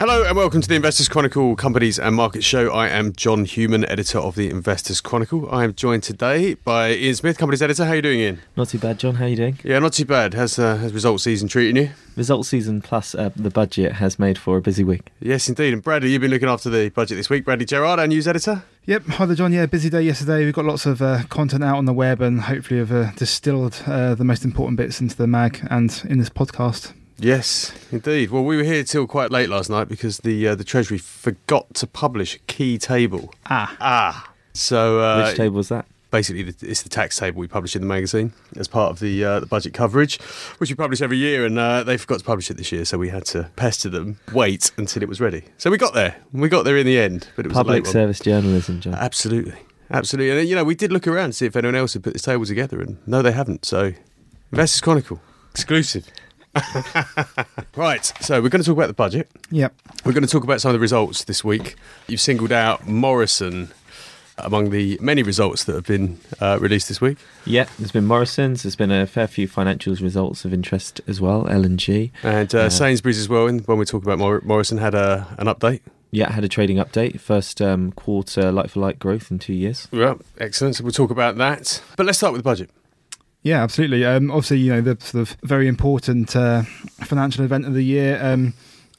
Hello and welcome to the Investors Chronicle Companies and Markets Show. I am John Hughman, editor of the Investors Chronicle. I am joined today by Ian Smith, Companies editor. How are you doing, Ian? Not too bad, John. How are you doing? Yeah, not too bad. Has uh, has result season treating you? Result season plus uh, the budget has made for a busy week. Yes, indeed. And Bradley, you've been looking after the budget this week. Bradley Gerrard, our news editor. Yep, hi there, John. Yeah, busy day yesterday. We've got lots of uh, content out on the web and hopefully have uh, distilled uh, the most important bits into the mag and in this podcast. Yes, indeed. Well, we were here till quite late last night because the uh, the Treasury forgot to publish a key table. Ah, Ah, so uh, Which table was that? basically the, it's the tax table we publish in the magazine as part of the uh, the budget coverage, which we publish every year, and uh, they forgot to publish it this year, so we had to pester them, wait until it was ready. So we got there, we got there in the end, but it was a Public late one. service journalism, John. Absolutely, absolutely, and you know we did look around to see if anyone else had put this table together, and no, they haven't. So Investors Chronicle exclusive. right, so we're going to talk about the budget. yep. We're going to talk about some of the results this week. You've singled out Morrison among the many results that have been uh, released this week. yeah, there's been Morrison's. There's been a fair few financials results of interest as well. L and G. And uh, Uh, Sainsbury's as well, and when we talk about Mor- Morrison, had a, an update. Yeah, had a trading update. First um, quarter like-for-like growth in two years. Yeah, excellent. So we'll talk about that. But let's start with the budget. Yeah, absolutely. Um, obviously, you know, the sort of very important uh, financial event of the year. Um,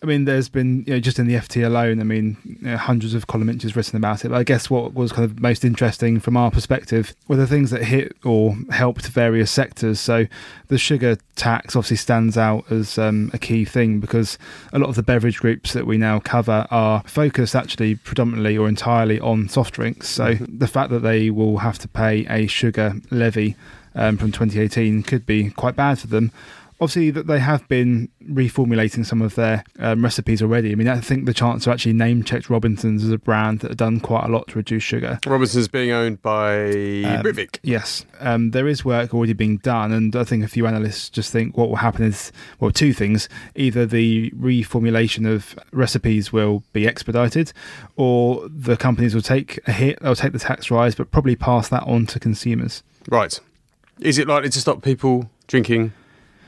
I mean, there's been, you know, just in the FT alone, I mean, you know, hundreds of column inches written about it. But I guess what was kind of most interesting from our perspective were the things that hit or helped various sectors. So the sugar tax obviously stands out as um, a key thing because a lot of the beverage groups that we now cover are focused actually predominantly or entirely on soft drinks. So the fact that they will have to pay a sugar levy um, from 2018 could be quite bad for them. Obviously, that they have been reformulating some of their um, recipes already. I mean, I think the Chancellor actually name checked Robinsons as a brand that have done quite a lot to reduce sugar. Robinson's being owned by Um, Britvic. Yes, um, there is work already being done, and I think a few analysts just think what will happen is well, two things: either the reformulation of recipes will be expedited, or the companies will take a hit, they'll take the tax rise, but probably pass that on to consumers. Right. Is it likely to stop people drinking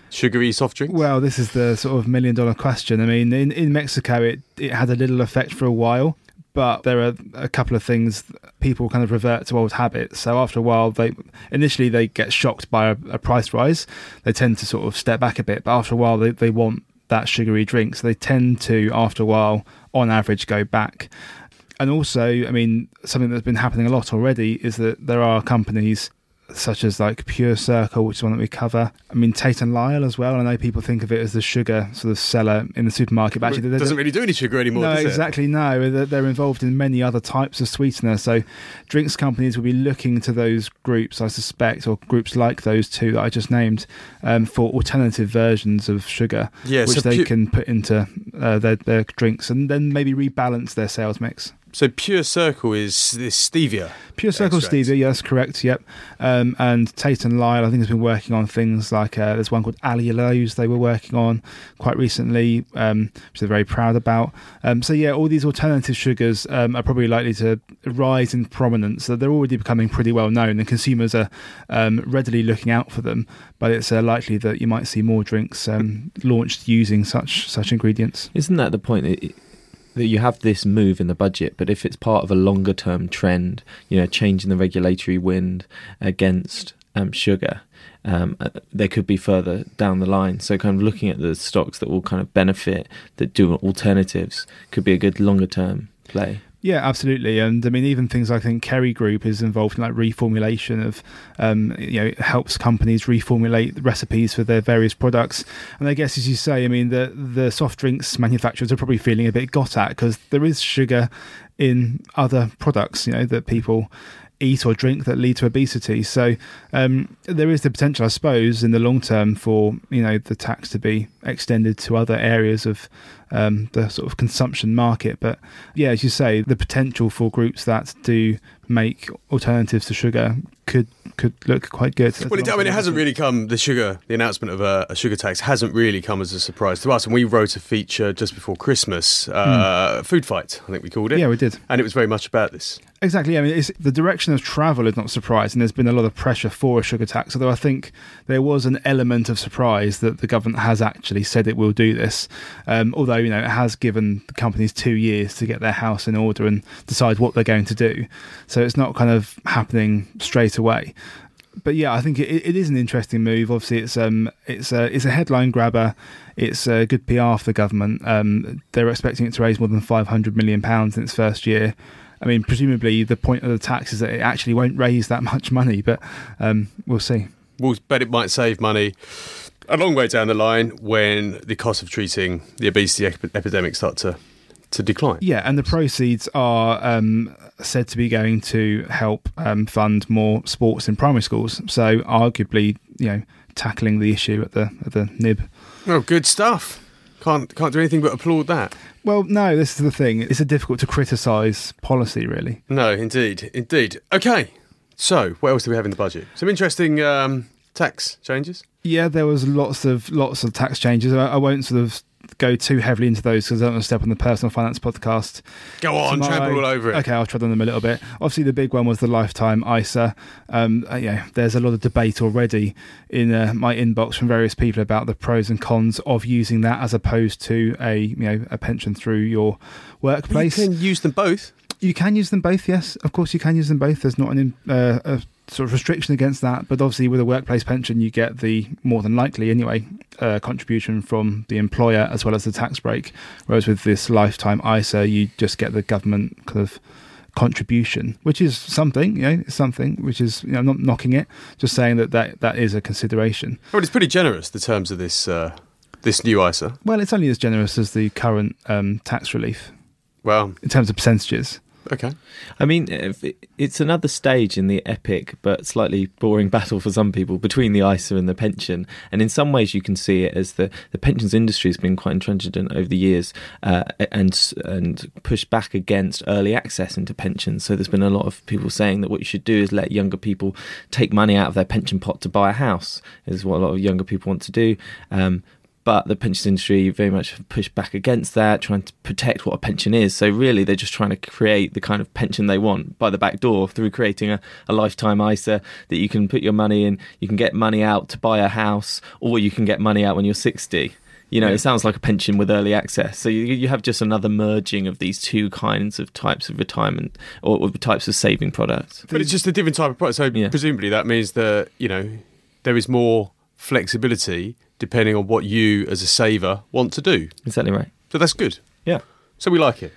sugary soft drinks? Well, this is the sort of million dollar question. I mean, in, in Mexico, it, it had a little effect for a while, but there are a couple of things people kind of revert to old habits. So after a while, they initially they get shocked by a, a price rise. They tend to sort of step back a bit, but after a while, they, they want that sugary drink. So they tend to, after a while, on average, go back. And also, I mean, something that's been happening a lot already is that there are companies such as like Pure Circle, which is one that we cover. I mean Tate and Lyle as well. I know people think of it as the sugar sort of seller in the supermarket, but actually it doesn't really do any sugar anymore, no, does it? exactly. No, They're- they're involved in many other types of sweetener. So, drinks companies will be looking to those groups, I suspect, or groups like those two that I just named, um, for alternative versions of sugar, Yeah, which so they pu- can put into uh, their, their drinks, and then maybe rebalance their sales mix. So Pure Circle is this stevia. Pure Circle Extract. Stevia, yes, correct, yep. Um, and Tate and Lyle, I think, has been working on things like uh, there's one called Allulose they were working on quite recently, um, which they're very proud about. Um, so, yeah, all these alternative sugars um, are probably likely to rise in prominence. So they're already becoming pretty well known, and consumers are um, readily looking out for them. But it's uh, likely that you might see more drinks um, launched using such such ingredients. Isn't that the point? That that you have this move in the budget, but if it's part of a longer term trend, you know, changing the regulatory wind against um, sugar, um, uh, there could be further down the line. So, kind of looking at the stocks that will kind of benefit that do alternatives could be a good longer term play. Yeah, absolutely. And I mean, even things like I think Kerry Group is involved in like reformulation of, um, you know, helps companies reformulate recipes for their various products. And I guess, as you say, I mean, the the soft drinks manufacturers are probably feeling a bit got at because there is sugar in other products, you know, that people eat or drink that lead to obesity. So um, there is the potential, I suppose, in the long term for you know the tax to be extended to other areas of um, the sort of consumption market. But yeah, as you say, the potential for groups that do make alternatives to sugar could could look quite good. Well, it, I mean, it hasn't really come. The sugar, the announcement of a, a sugar tax hasn't really come as a surprise to us. And we wrote a feature just before Christmas, uh, Food Fight, I think we called it. Yeah, we did. And it was very much about this. Exactly. I mean, it's, the direction of travel is not surprising. There's been a lot of pressure for a sugar tax, although I think there was an element of surprise that the government has actually said it will do this. Um, although you know, it has given the companies two years to get their house in order and decide what they're going to do. So it's not kind of happening straight away. But yeah, I think it, it is an interesting move. Obviously, it's um, it's a it's a headline grabber. It's a good PR for the government. Um, they're expecting it to raise more than five hundred million pounds in its first year. I mean, presumably the point of the tax is that it actually won't raise that much money, but um, we'll see. We'll bet it might save money a long way down the line when the cost of treating the obesity ep- epidemic start to to decline. Yeah, and the proceeds are um, said to be going to help um, fund more sports in primary schools. So arguably, you know, tackling the issue at the at the nib. Oh, good stuff. Can't can't do anything but applaud that. Well, no, this is the thing. It's a difficult to criticise policy, really. No, indeed, indeed. Okay, so what else do we have in the budget? Some interesting um, tax changes. Yeah, there was lots of lots of tax changes. I, I won't sort of go too heavily into those because I don't want to step on the personal finance podcast. Go on, tomorrow. trample all over it. Okay, I'll tread on them a little bit. Obviously, the big one was the lifetime ISA. Um, uh, yeah, there's a lot of debate already in uh, my inbox from various people about the pros and cons of using that as opposed to a you know a pension through your workplace. You can use them both. You can use them both, yes. Of course, you can use them both. There's not an uh, a sort of restriction against that, but obviously with a workplace pension, you get the more than likely anyway uh, contribution from the employer as well as the tax break. Whereas with this lifetime ISA, you just get the government kind of contribution, which is something, you know, something which is, you know, I'm not knocking it, just saying that that, that is a consideration. Well, it's pretty generous the terms of this uh, this new ISA. Well, it's only as generous as the current um, tax relief Well, in terms of percentages. Okay. I mean, it's another stage in the epic but slightly boring battle for some people between the ISA and the pension. And in some ways, you can see it as the, the pensions industry has been quite intransigent over the years uh, and and pushed back against early access into pensions. So there's been a lot of people saying that what you should do is let younger people take money out of their pension pot to buy a house. Is what a lot of younger people want to do. Um, but the pensions industry very much pushed back against that, trying to protect what a pension is. So really, they're just trying to create the kind of pension they want by the back door through creating a, a lifetime ISA that you can put your money in. You can get money out to buy a house, or you can get money out when you're 60. You know, Yeah. it sounds like a pension with early access. So you, you have just another merging of these two kinds of types of retirement or, or types of saving products. But it's just a different type of product. So Yeah. presumably that means that you know there is more flexibility depending on what you as a saver want to do. Exactly right. So that's good. Yeah, So we like it.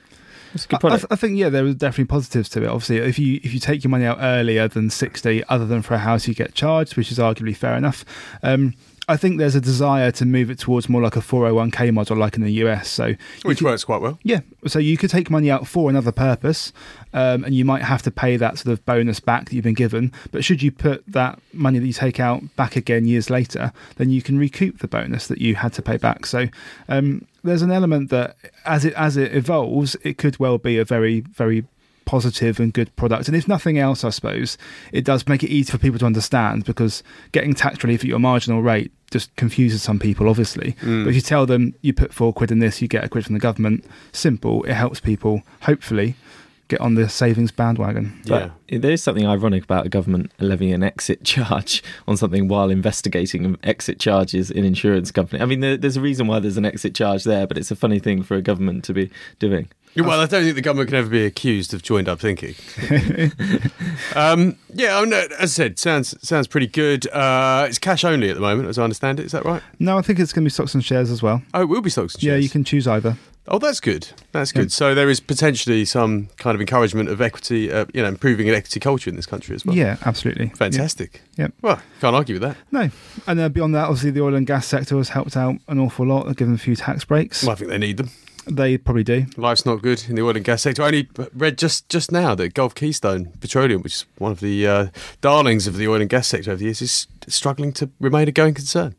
it's a good I, I, I think yeah, there are definitely positives to it. Obviously, if you if you take your money out earlier than sixty, other than for a house, you get charged, which is arguably fair enough. Um, I think there's a desire to move it towards more like a 401k model, like in the US. So, Which could- works quite well. yeah, so you could take money out for another purpose, um, and you might have to pay that sort of bonus back that you've been given. But should you put that money that you take out back again years later, then you can recoup the bonus that you had to pay back. So um, there's an element that as it as it evolves, it could well be a very very positive and good product. And if nothing else, I suppose it does make it easy for people to understand because getting tax relief at your marginal rate just confuses some people, obviously. Mm. But if you tell them you put four quid in this, you get a quid from the government, simple, it helps people hopefully get on the savings bandwagon. Yeah. But there is something ironic about a government levying an exit charge on something while investigating exit charges in insurance company. I mean, there, there's a reason why there's an exit charge there, but it's a funny thing for a government to be doing. Well, I don't think the government can ever be accused of joined up thinking. um, yeah, I mean, as I said, sounds sounds pretty good. Uh, it's cash only at the moment, as I understand it. Is that right? No, I think it's going to be stocks and shares as well. Oh, it will be stocks and Yeah, you can choose either. Oh, that's good. That's good. Yeah. So there is potentially some kind of encouragement of equity, uh, you know, improving an equity culture in this country as well. Yeah, absolutely. Fantastic. Yeah. Well, can't argue with that. No, and uh, beyond that, obviously the oil and gas sector has helped out an awful lot, given a few tax breaks. Well, I think they need them. They probably do. Life's not good in the oil and gas sector. I only read just just now that Gulf Keystone Petroleum, which is one of the uh, darlings of the oil and gas sector over the years, is struggling to remain a going concern.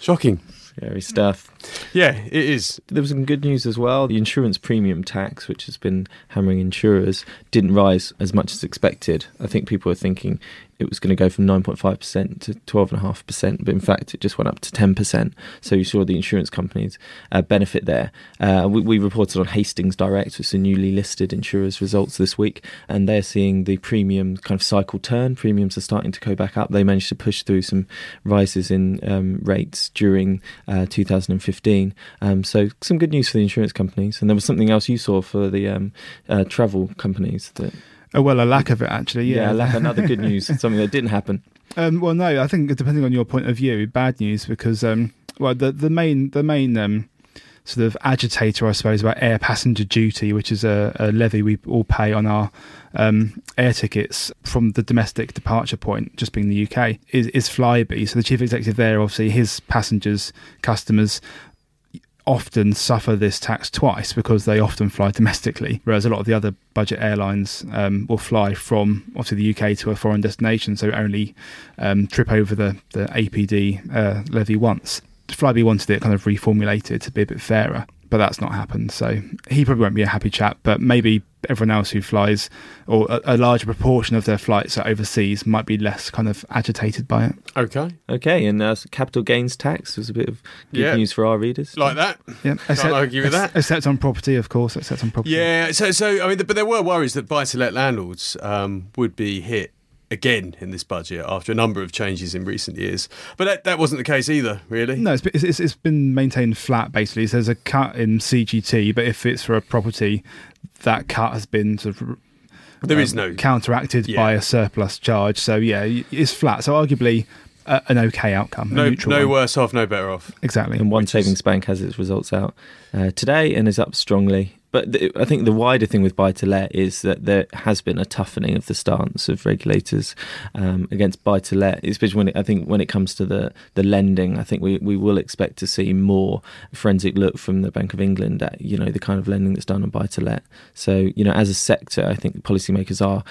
Shocking. Scary stuff. Yeah, it is. There was some good news as well. The insurance premium tax, which has been hammering insurers, didn't rise as much as expected. I think people are thinking it was going to go from 9.5% to 12.5%, but in fact, it just went up to 10%. So you saw the insurance companies uh, benefit there. Uh, we, we, reported on Hastings Direct, which is a newly listed insurer's results this week, and they're seeing the premium kind of cycle turn. Premiums are starting to go back up. They managed to push through some rises in um, rates during uh, 2015. Um, so some good news for the insurance companies. And there was something else you saw for the um, uh, travel companies that Oh, well, a lack of it actually. Yeah, yeah lack, another good news, something that didn't happen. Um, well, no, I think depending on your point of view, bad news because um, well, the the main the main um, sort of agitator, I suppose, about air passenger duty, which is a, a levy we all pay on our um, air tickets from the domestic departure point, just being the UK, is, is Flybe. So the chief executive there, obviously, his passengers, customers often suffer this tax twice because they often fly domestically, whereas a lot of the other budget airlines um, will fly from obviously the UK to a foreign destination, so only um, trip over the the APD uh, levy once. Flybe wanted it kind of reformulated to be a bit fairer but that's not happened. So he probably won't be a happy chap, but maybe everyone else who flies, or a, a, larger proportion of their flights are overseas, might be less kind of agitated by it. Okay. Okay, and uh, capital gains tax was a bit of good yeah. news for our readers. Like that. Yeah. Except, Can't argue with that. Except on property, of course. Except on property. Yeah. So, so I mean, but there were worries that buy-to-let landlords um, would be hit again in this budget after a number of changes in recent years. But that, that wasn't the case either, really. No, it's, it's, it's been maintained flat basically. So there's a cut in CGT, but if it's for a property, that cut has been sort of. There um, is no counteracted yeah. by a surplus charge. So yeah, it's flat. So arguably uh, an okay outcome. No, no one. worse off, no better off. Exactly. And one savings is... bank has its results out uh, today and is up strongly. But the, I think the wider thing with buy to let is that there has been a toughening of the stance of regulators um, against buy to let, especially when it, I think when it comes to the, the lending. I think we, we will expect to see more forensic look from the Bank of England at you know the kind of lending that's done on buy to let. So you know as a sector, I think policymakers are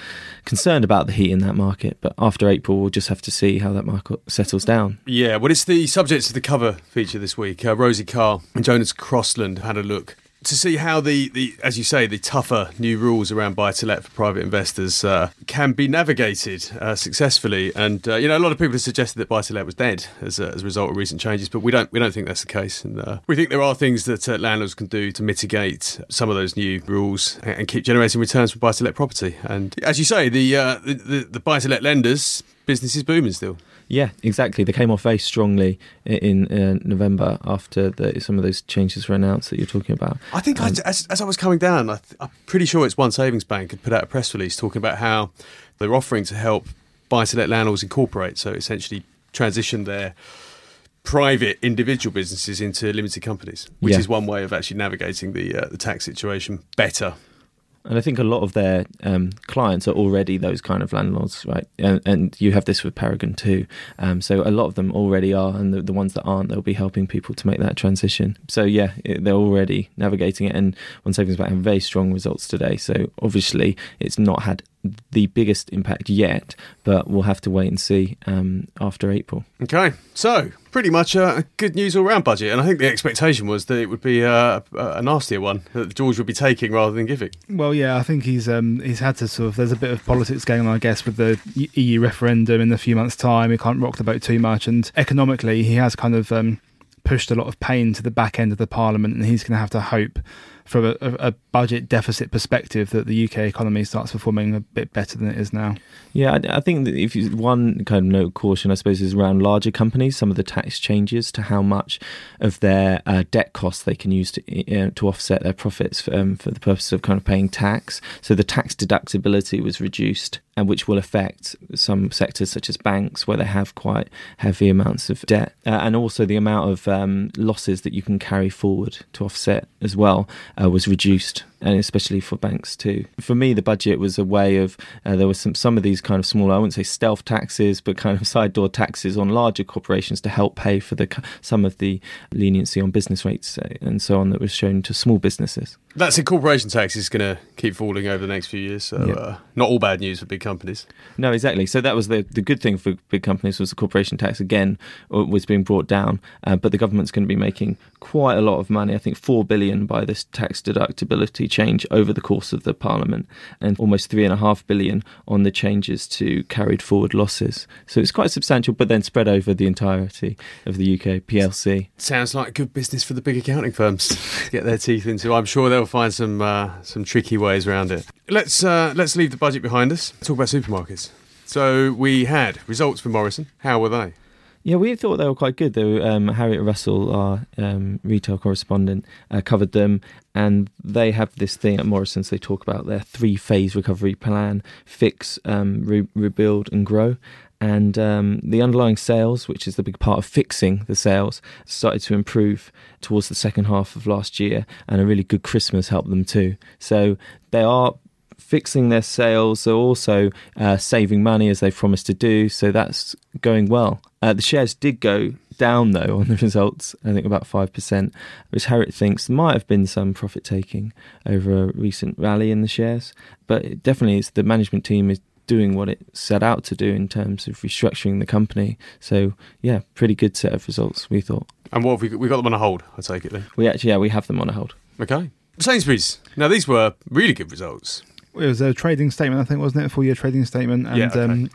concerned about the heat in that market. But after April, we'll just have to see how that market settles down. Yeah, well, it's the subject of the cover feature this week. Uh, Rosie Carr and Jonas Crosland had a look to see how the, the, as you say, the tougher new rules around buy to let for private investors uh, can be navigated uh, successfully. And uh, you know, a lot of people have suggested that buy to let was dead as a, as a result of recent changes, but we don't we don't think that's the case. And uh, we think there are things that uh, landlords can do to mitigate some of those new rules and, and keep generating returns from buy to let property. And as you say, the uh, the, the, the buy to let lenders business is booming still. Yeah, exactly. They came off very strongly in, in uh, November after the, some of those changes were announced that you're talking about. I think um, I, as, as, I was coming down, I am pretty sure it's One Savings Bank had put out a press release talking about how they're offering to help buy to let landlords incorporate, so essentially transition their private individual businesses into limited companies, which yeah. is one way of actually navigating the uh, the tax situation better and I think a lot of their um, clients are already those kind of landlords, right? And, and you have this with Paragon too. Um, so a lot of them already are, and the, the, ones that aren't, they'll be helping people to make that transition. So yeah, it, they're already navigating it. And One Savings Bank have very strong results today. So obviously, it's not had the biggest impact yet, but we'll have to wait and see um, after April. Okay, so pretty much a good news all round budget, and I think the expectation was that it would be uh, a nastier one that George would be taking rather than giving. Well, yeah, I think he's um, he's had to sort of. There's a bit of politics going on, I guess, with the EU referendum in a few months' time. He can't rock the boat too much, and economically, he has kind of um, pushed a lot of pain to the back end of the parliament, and he's going to have to hope from a, a, budget deficit perspective that the UK economy starts performing a bit better than it is now. Yeah, I, I think that if you, one kind of note of caution, I suppose, is around larger companies. Some of the tax changes to how much of their uh, debt costs they can use to to offset their profits um, for the purpose of kind of paying tax. So the tax deductibility was reduced and which will affect some sectors such as banks where they have quite heavy amounts of debt uh, and also the amount of um, losses that you can carry forward to offset as well Uh, was reduced and especially for banks too. For me, the budget was a way of uh, there were some some of these kind of smaller, I wouldn't say stealth taxes, but kind of side door taxes on larger corporations to help pay for the some of the leniency on business rates uh, and so on that was shown to small businesses. That's a corporation tax is going to keep falling over the next few years. So uh, not all bad news for big companies. No, exactly. So that was the the good thing for big companies was the corporation tax again uh, was being brought down, uh, but the government's going to be making quite a lot of money. I think four billion by this tax deductibility change over the course of the Parliament, and almost three and a half billion on the changes to carried forward losses. So it's quite substantial, but then spread over the entirety of the UK PLC. Sounds like good business for the big accounting firms to get their teeth into. I'm sure they'll find some uh, some tricky ways around it. Let's uh, let's leave the budget behind us. Talk about supermarkets. So we had results for Morrison. How were they? Yeah, we thought they were quite good. Though um, Harriet Russell, our um, retail correspondent, uh, covered them, and they have this thing at Morrison's. They talk about their three-phase recovery plan: fix, um, re- rebuild, and grow. And um, the underlying sales, which is the big part of fixing the sales, started to improve towards the second half of last year, and a really good Christmas helped them too. So they are fixing their sales. They're also uh, saving money as they've promised to do. So that's going well. Uh, the shares did go down though on the results. I think about five percent, which Harriet thinks might have been some profit taking over a recent rally in the shares. But it definitely, the management team is doing what it set out to do in terms of restructuring the company. So yeah, pretty good set of results we thought. And what have we got? we got them on a hold? I take it then. We actually yeah we have them on a hold. Okay. Sainsbury's. Now these were really good results. It was a trading statement, I think, wasn't it? A full year trading statement. And Yeah, okay. um,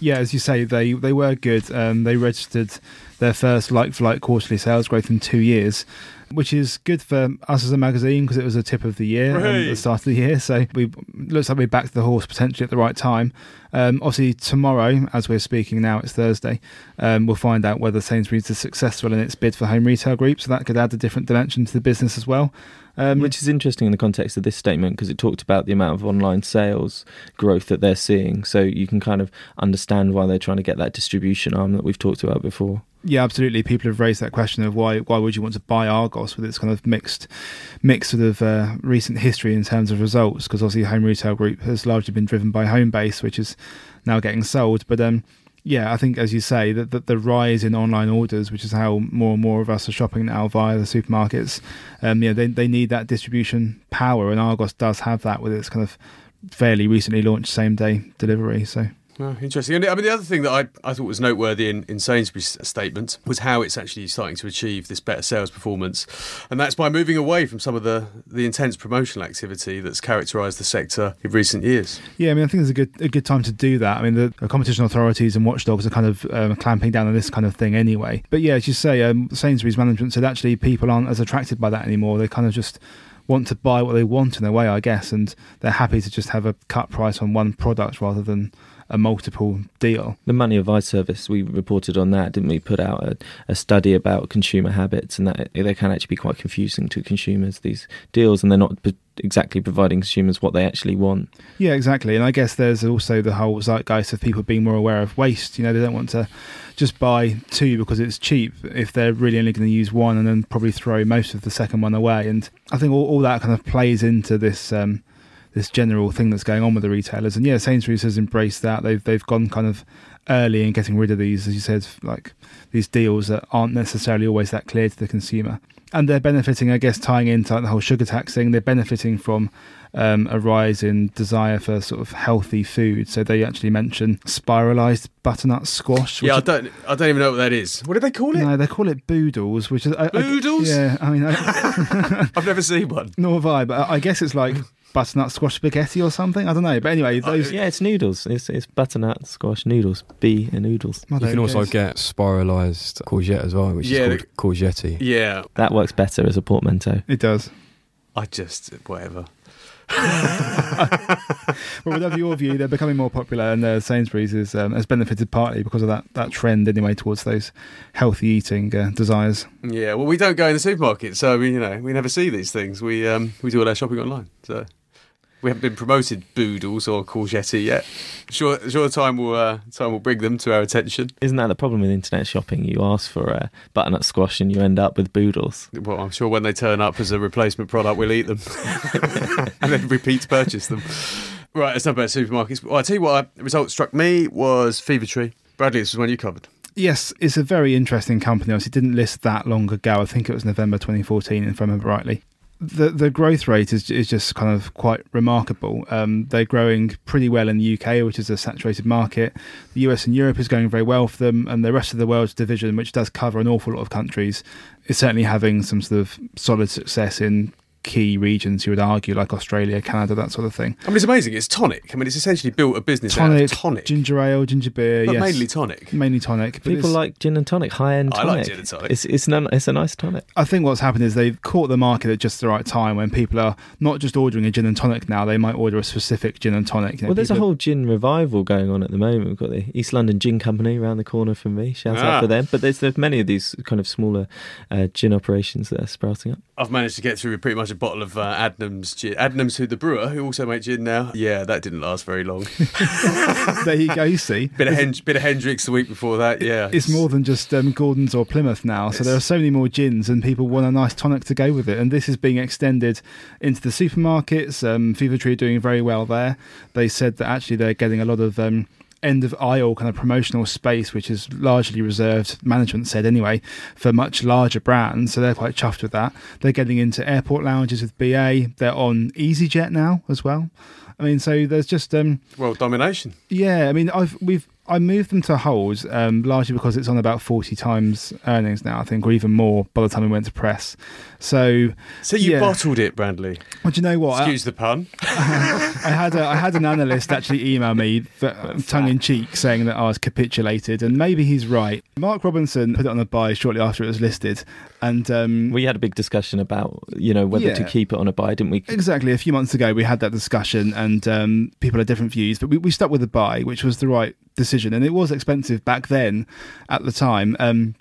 yeah, as you say, they they were good. Um, they registered their first like for like quarterly sales growth in two years, which is good for us as a magazine because it was a tip of the year at the start of the year. So we looks like we're back to the horse potentially at the right time. Um, obviously, tomorrow, as we're speaking now, it's Thursday. Um, we'll find out whether Sainsbury's is successful in its bid for home retail group. So that could add a different dimension to the business as well. Um, Which is interesting in the context of this statement because it talked about the amount of online sales growth that they're seeing. So you can kind of understand why they're trying to get that distribution arm that we've talked about before. Yeah, absolutely. People have raised that question of why why would you want to buy Argos with its kind of mixed mixed sort of uh, recent history in terms of results? Because obviously, Home Retail Group has largely been driven by Homebase, which is now getting sold. But um, yeah, I think as you say that the, the rise in online orders, which is how more and more of us are shopping now via the supermarkets, um, yeah, they they need that distribution power, and Argos does have that with its kind of fairly recently launched same day delivery. So. Interesting. And I mean, the other thing that I, I thought was noteworthy in, in Sainsbury's statement was how it's actually starting to achieve this better sales performance. And that's by moving away from some of the, the intense promotional activity that's characterised the sector in recent years. Yeah, I mean, I think it's a good a good time to do that. I mean, the, competition authorities and watchdogs are kind of um, clamping down on this kind of thing anyway. But yeah, as you say, um, Sainsbury's management said actually people aren't as attracted by that anymore. They kind of just want to buy what they want in a way, I guess, and they're happy to just have a cut price on one product rather than a multiple deal. The Money Advice Service, we reported on that, didn't we? Put out a, a study about consumer habits, and that they can actually be quite confusing to consumers, these deals, and they're not exactly providing consumers what they actually want. Yeah, exactly. And I guess there's also the whole zeitgeist of people being more aware of waste. You know, they don't want to just buy two because it's cheap if they're really only going to use one and then probably throw most of the second one away. And I think all, all that kind of plays into this um, this general thing that's going on with the retailers. And yeah, Sainsbury's has embraced that. They've they've gone kind of early in getting rid of these, as you said, like these deals that aren't necessarily always that clear to the consumer. And they're benefiting, I guess, tying into like the whole sugar tax thing. They're benefiting from um, a rise in desire for sort of healthy food. So they actually mention spiralized butternut squash. Yeah, I don't, I don't even know what that is. What do they call it? no, they call it boodles, which is I, I- Boodles? yeah, I mean, I, I've never seen one. nor have I, but I I guess it's like butternut squash spaghetti or something. I don't know, but anyway, those. Yeah, it's noodles. It's, it's butternut squash noodles, B and noodles. well, You can also goes. get spiralised courgette as well, which Yeah, is called courgetti. Yeah, That works better as a portmanteau. It does. I just, whatever. Well, whatever your view, they're becoming more popular, and uh, Sainsbury's is, um, has benefited partly because of that, that trend anyway towards those healthy eating uh, desires. Yeah, well, we don't go in the supermarket, so we, you know, we never see these things. We um, we do all our shopping online, so we haven't been promoted boodles or courgetti yet. Sure, sure, time will uh, time will bring them to our attention. Isn't that the problem with internet shopping? You ask for a butternut squash and you end up with boodles. Well, I'm sure when they turn up as a replacement product, we'll eat them and then repeat to purchase them. Right, it's not about supermarkets. Well, I tell you what, the result struck me was Fever Tree. Bradley, this was one you covered. Yes, it's a very interesting company. Obviously, it didn't list that long ago. I think it was November 2014, if I remember rightly. The the growth rate is is just kind of quite remarkable. Um, they're growing pretty well in the UK, which is a saturated market. The US and Europe is going very well for them, and the rest of the world's division, which does cover an awful lot of countries, is certainly having some sort of solid success in key regions. You would argue, like Australia, Canada, that sort of thing. I mean, it's amazing. It's tonic. I mean, it's essentially built a business out Tonic, of tonic, ginger ale, ginger beer, but yes, mainly tonic. mainly tonic. But People like gin and tonic, high end I tonic. like gin and tonic. It's it's, non, it's a nice tonic. I think what's happened is they've caught the market at just the right time when people are not just ordering a gin and tonic now; they might order a specific gin and tonic. You know, well, there's a whole gin revival going on at the moment. We've got the East London Gin Company around the corner from me. Shout Ah. out for them. But there's, there's many of these kind of smaller uh, gin operations that are sprouting up. I've managed to get through pretty much a bottle of uh, Adnams gin. Adnams, who the brewer, who also make gin now. Yeah, that didn't last very long. there you go. You see, bit of Hen- bit of Hendrick's the week before that. Yeah, it's more than just um, Gordon's or Plymouth now. So there are so many more gins, and people want a nice tonic to go with it. And this is being extended into the supermarkets. Um, Fever Tree are doing very well there. They said that actually they're getting a lot of um, end of aisle kind of promotional space, which is largely reserved. Management said anyway for much larger brands, so they're quite chuffed with that. They're getting into airport lounges with BA. They're on EasyJet now as well. I mean, so there's just um, world domination. yeah, I mean, I've we've I moved them to hold um, largely because it's on about forty times earnings now, I think, or even more by the time we went to press. So, So you Yeah. bottled it, Bradley. well, do you know what? I, Excuse the pun. I had a, I had an analyst actually email me, tongue in cheek, saying that I was capitulated, and maybe he's right. Mark Robinson put it on a buy shortly after it was listed, and um, We had a big discussion about you know whether to keep it on a buy, didn't we? Exactly. A few months ago, we had that discussion, and um, people had different views, but we, we stuck with the buy, which was the right decision. And it was expensive back then at the time. Um,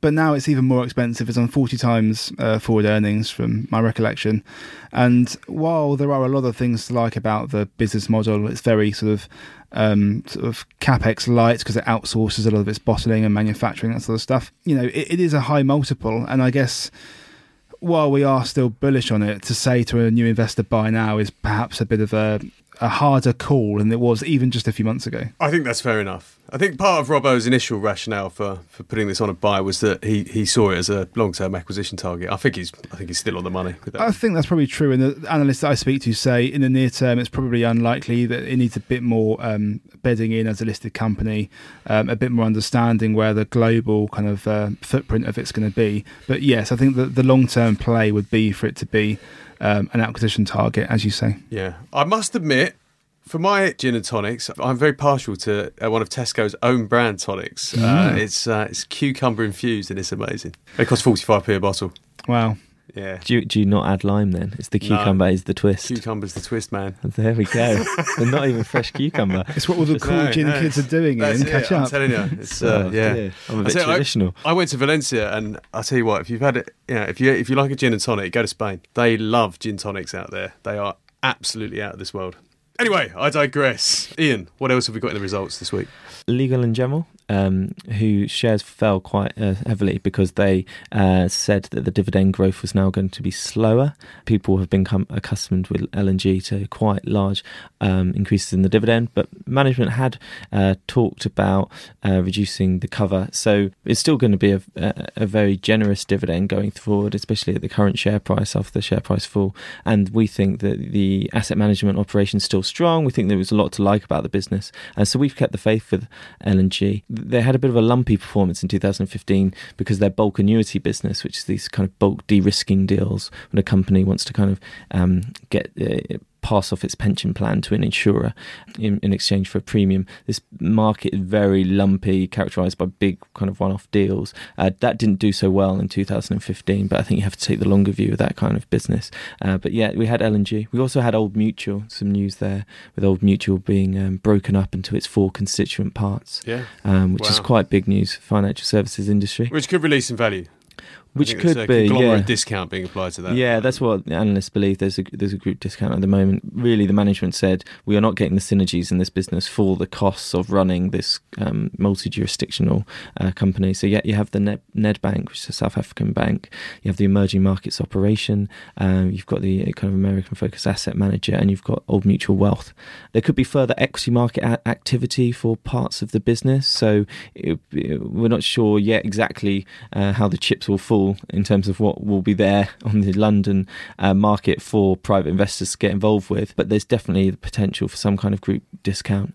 but now it's even more expensive. It's on 40 times uh, forward earnings from my recollection. And while there are a lot of things to like about the business model, it's very sort of um, sort of capex light because it outsources a lot of its bottling and manufacturing that sort of stuff. You know, it, it is a high multiple, and I guess while we are still bullish on it, to say to a new investor buy now is perhaps a bit of a, a harder call than it was even just a few months ago. I think that's fair enough. I think part of Robbo's initial rationale for, for putting this on a buy was that he, he saw it as a long term acquisition target. I think he's I think he's still on the money with that. I think that's probably true. And the analysts that I speak to say in the near term, it's probably unlikely that it needs a bit more um, bedding in as a listed company, um, a bit more understanding where the global kind of uh, footprint of it's going to be. But yes, I think that the long term play would be for it to be um, an acquisition target, as you say. Yeah, I must admit, for my gin and tonics, I'm very partial to uh, one of Tesco's own brand tonics. Uh, it's uh, it's cucumber infused and it's amazing. It costs 45p a bottle. Wow. Yeah, Do you, do you not add lime then? It's the No. cucumber is the twist. cucumber's the twist, man. There we go. and not even fresh cucumber. It's what all the cool No, gin no. kids are doing, That's Ian. it, Catch I'm up. telling you, it's uh, Oh, yeah. dear. I'm a I bit I- traditional. I went to Valencia, and I tell you what, if you've had it, yeah, if you if you like a gin and tonic, go to Spain. They love gin tonics out there. They are absolutely out of this world. Anyway, I digress. Ian, what else have we got in the results this week? Legal and General, um, who shares fell quite uh, heavily because they uh, said that the dividend growth was now going to be slower. People have become accustomed with L&G to quite large um, increases in the dividend, but management had uh, talked about uh, reducing the cover. So it's still going to be a, a, a very generous dividend going forward, especially at the current share price after the share price fall. And we think that the asset management operation is still strong. We think there was a lot to like about the business. And so we've kept the faith with L&G. They had a bit of a lumpy performance in 2015 because their bulk annuity business, which is these kind of bulk de-risking deals when a company wants to kind of um, get uh, pass off its pension plan to an insurer in, in exchange for a premium. This market is very lumpy, characterized by big kind of one-off deals. Uh, that didn't do so well in 2015, but I think you have to take the longer view of that kind of business. Uh, but yeah, we had L&G. We also had Old Mutual. Some news there with Old Mutual being um, broken up into its four constituent parts, Yeah, um, which is quite big news for financial services industry. which could release some value. Which could a be, conglomerate yeah. discount being applied to that. Yeah, that's what the analysts believe. There's a there's a group discount at the moment. Really, the management said we are not getting the synergies in this business for the costs of running this um, multi-jurisdictional uh, company. So yeah, you have the Ned, Nedbank, which is a South African bank. You have the emerging markets operation. Um, you've got the uh, kind of American focused asset manager, and you've got Old Mutual Wealth. There could be further equity market a- activity for parts of the business. So it, it- we're not sure yet exactly uh, how the chips will fall in terms of what will be there on the London uh, market for private investors to get involved with. But there's definitely the potential for some kind of group discount.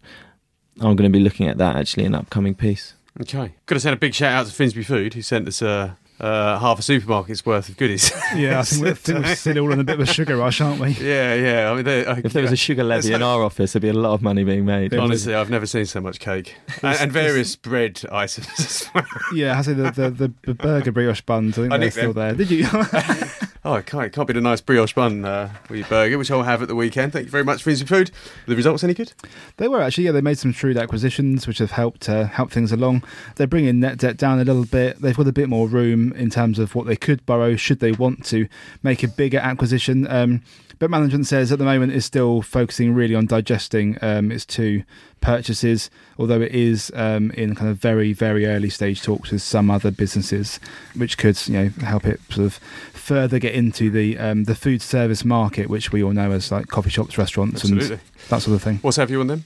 I'm going to be looking at that actually in an upcoming piece. Okay. Got to send a big shout out to Finsbury Food, who sent us a uh, half a supermarket's worth of goodies. Yeah, I think we're, I think we're still all on a bit of a sugar rush, aren't we? yeah, yeah. I mean, they- I- If there was a sugar levy in our office, there'd be a lot of money being made. honestly, I've never seen so much cake and, and various bread items as well. Yeah, I say the, the, the, the burger brioche buns. I think I they're nicked still them. there. Did you? Oh, it can't, it can't be the nice brioche bun uh, for your burger, which I'll have at the weekend. Thank you very much for Easy Food. The results any good? They were actually, yeah. They made some shrewd acquisitions, which have helped uh, help things along. They're bringing net debt down a little bit. They've got a bit more room in terms of what they could borrow should they want to make a bigger acquisition. Um, but management says at the moment is still focusing really on digesting um, its two purchases, although it is um, in kind of very very early stage talks with some other businesses, which could you know help it sort of further get into the um, the food service market, which we all know as like coffee shops, restaurants, Absolutely. and that sort of thing. What's have you on them?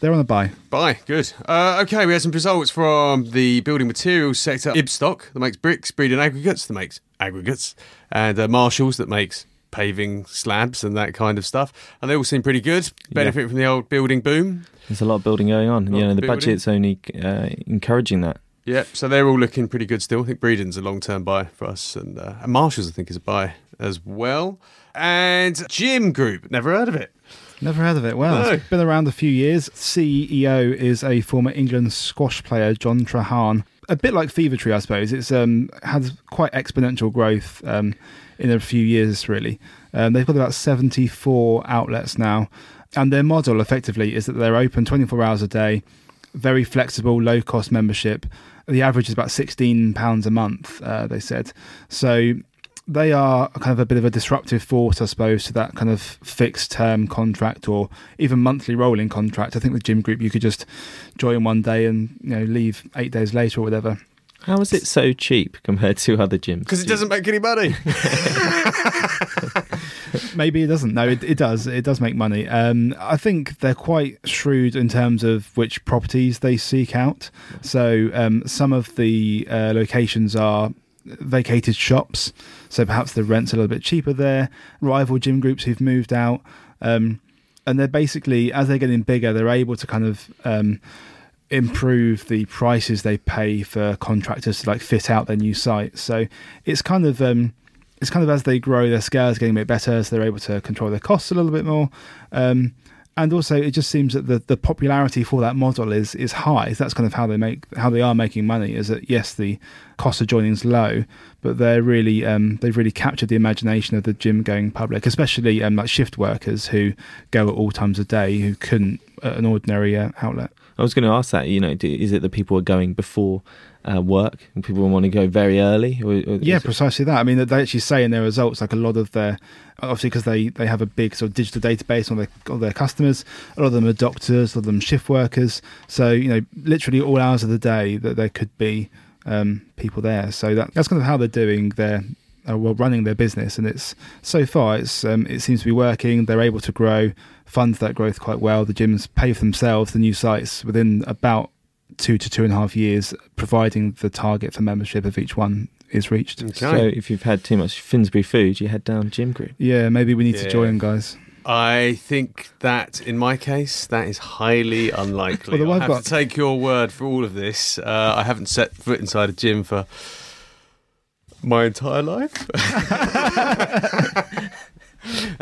They're on a buy. Buy, Good. Uh, okay, we had some results from the building materials sector. Ibstock that makes bricks, Breedon Aggregates that makes aggregates, and uh, Marshalls that makes paving slabs and that kind of stuff. And they all seem pretty good. Benefit from the old building boom. There's a lot of building going on. You know, the building. budget's only uh, encouraging that. Yep. So they're all looking pretty good still. I think Breedon's a long-term buy for us, and, uh, and Marshalls I think is a buy as well. And Gym Group, never heard of it. Never heard of it. Well, No. it's been around a few years. CEO is a former England squash player, John Treharne. A bit like Fever Tree, I suppose. It's um, had quite exponential growth um, in a few years, really. Um, they've got about 74 outlets now. And their model, effectively, is that they're open 24 hours a day, very flexible, low cost membership. The average is about £16 a month, uh, they said. So they are kind of a bit of a disruptive force, I suppose, to that kind of fixed term contract or even monthly rolling contract. I think with Gym Group, you could just join one day and you know leave eight days later or whatever. How is it so cheap compared to other gyms? Because it doesn't make any money. Maybe it doesn't. No, it, it does. It does make money. Um, I think they're quite shrewd in terms of which properties they seek out. So um, some of the uh, locations are vacated shops, so perhaps the rent's a little bit cheaper there. Rival gym groups who've moved out, um, and they're basically as they're getting bigger, they're able to kind of um, improve the prices they pay for contractors to like fit out their new site. So it's kind of um, it's kind of as they grow, their scale is getting a bit better, so they're able to control their costs a little bit more. Um, and also, it just seems that the, the popularity for that model is is high. That's kind of how they make how they are making money. Is that yes, the cost of joining is low, but they're really um, they've really captured the imagination of the gym going public, especially um, like shift workers who go at all times of day who couldn't at an ordinary uh, outlet. I was going to ask that. You know, do, is it that people are going before uh, work and people want to go very early? Or, or Yeah, precisely that. I mean, they actually say in their results, like a lot of their, obviously because they, they have a big sort of digital database on their on their customers. A lot of them are doctors, a lot of them shift workers. So you know, literally all hours of the day that there could be um, people there. So that that's kind of how they're doing their. Uh, well, running their business, and it's so far it's um, it seems to be working. They're able to grow, fund that growth quite well. The gyms pay for themselves, the new sites within about two to two and a half years, providing the target for membership of each one is reached. Okay. So if you've had too much Finsbury food, you head down Gym Group. Yeah, maybe we need to Yeah. join, guys. I think that in my case, that is highly unlikely. Although I I've have got- to take your word for all of this. Uh, I haven't set foot inside a gym for my entire life.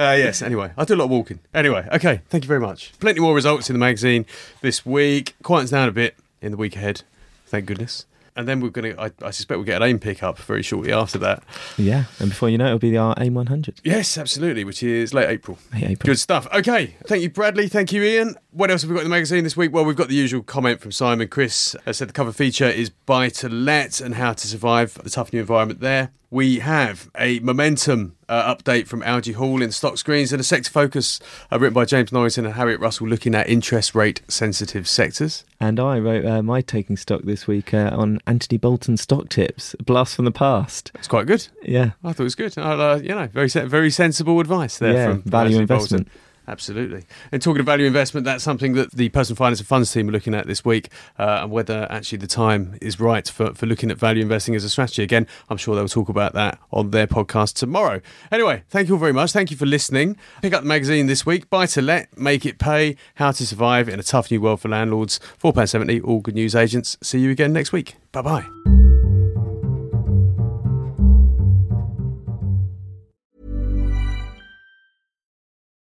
Uh, yes, anyway, I do a lot of walking. Anyway, okay, thank you very much. Plenty more results in the magazine this week. Quiets down a bit in the week ahead, thank goodness. And then we're going to, I, I suspect we'll get an aim pick up very shortly after that. Yeah, and before you know it, it'll be our AIM 100. Yes, absolutely, which is late April. Hey, April. Good stuff. Okay. Thank you, Bradley. Thank you, Ian. What else have we got in the magazine this week? Well, we've got the usual comment from Simon. Chris has said the cover feature is buy to let and how to survive the tough new environment there. We have a momentum uh, update from Algy Hall in stock screens and a sector focus uh, written by James Norrington and Harriet Russell looking at interest rate sensitive sectors. And I wrote uh, my taking stock this week uh, on Anthony Bolton's stock tips, a blast from the past. It's quite good. Yeah, I thought it was good. Uh, you know, very very sensible advice there yeah, from value Anthony Bolton. Absolutely. And talking of value investment, that's something that the personal finance and funds team are looking at this week, uh, and whether actually the time is right for, for looking at value investing as a strategy. Again, I'm sure they'll talk about that on their podcast tomorrow. Anyway, thank you all very much. Thank you for listening. Pick up the magazine this week. Buy to let, make it pay, how to survive in a tough new world for landlords. £4.70, all good news agents. See you again next week. Bye bye.